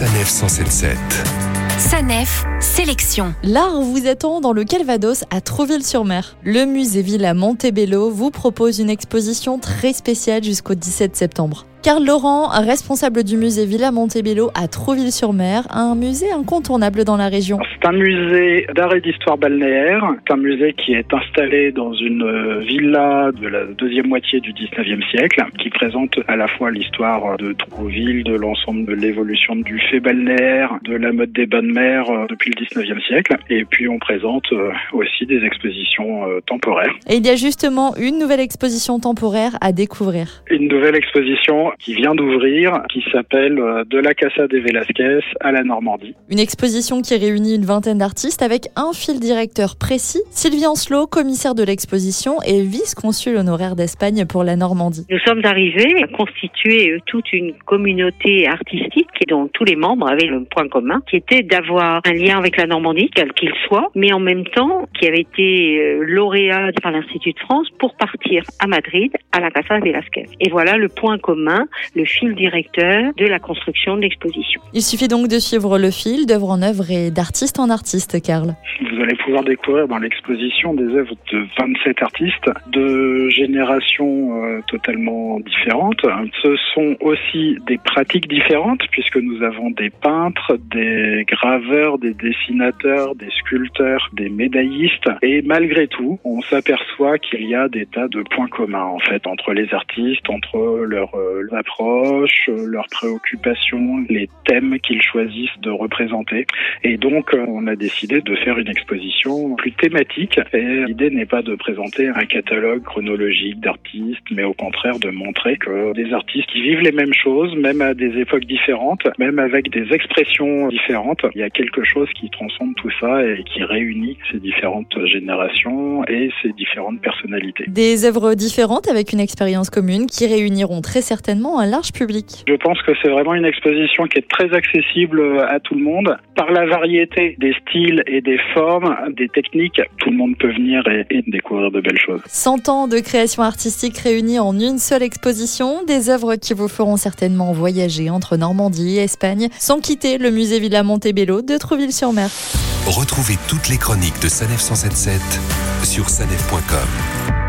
Sanef 177. Sanef, sélection. L'art vous attend dans le Calvados à Trouville-sur-Mer. Le musée Villa Montebello vous propose une exposition très spéciale jusqu'au 17 septembre. Carl Laurent, responsable du musée Villa Montebello à Trouville-sur-Mer, un musée incontournable dans la région. C'est un musée d'art et d'histoire balnéaire, c'est un musée qui est installé dans une euh, villa de la deuxième moitié du 19e siècle, qui présente à la fois l'histoire de Trouville, de l'ensemble de l'évolution du fait balnéaire, de la mode des bains de mer euh, depuis le 19e siècle, et puis on présente euh, aussi des expositions temporaires. Et il y a justement une nouvelle exposition temporaire à découvrir. Une nouvelle exposition qui vient d'ouvrir, qui s'appelle euh, De la Casa de Velasquez à la Normandie. Une exposition qui réunit une vingtaine d'artistes avec un fil directeur précis. Sylvie Ancelot, commissaire de l'exposition et vice-consul honoraire d'Espagne pour la Normandie. Nous sommes arrivés à constituer euh, toute une communauté artistique dont tous les membres avaient le point commun, qui était d'avoir un lien avec la Normandie, quel qu'il soit, mais en même temps qui avait été euh, lauréat par l'Institut de France pour partir à Madrid à la Casa de Velasquez. Et voilà le point commun le fil directeur de la construction de l'exposition. Il suffit donc de suivre le fil d'œuvre en œuvre et d'artiste en artiste, Karl. Vous allez pouvoir découvrir dans l'exposition des œuvres de 27 artistes de générations euh, totalement différentes. Ce sont aussi des pratiques différentes puisque nous avons des peintres, des graveurs, des dessinateurs, des sculpteurs, des médaillistes et malgré tout, on s'aperçoit qu'il y a des tas de points communs en fait entre les artistes, entre leurs euh, approches, leurs préoccupations, les thèmes qu'ils choisissent de représenter. Et donc, euh, on a décidé de faire une exposition plus thématique. Et l'idée n'est pas de présenter un catalogue chronologique d'artistes, mais au contraire de montrer que des artistes qui vivent les mêmes choses, même à des époques différentes, même avec des expressions différentes, il y a quelque chose qui transcende tout ça et qui réunit ces différentes générations et ces différentes personnalités. Des œuvres différentes avec une expérience commune qui réuniront très certainement un large public. Je pense que c'est vraiment une exposition qui est très accessible à tout le monde. Par la variété des styles et des formes, des techniques, tout le monde peut venir et, et découvrir de belles choses. 100 ans de création artistique réunis en une seule exposition, des œuvres qui vous feront certainement voyager entre Normandie et Espagne, sans quitter le musée Villa Montebello de Trouville-sur-Mer. Retrouvez toutes les chroniques de Sanef 177 sur sanef.com.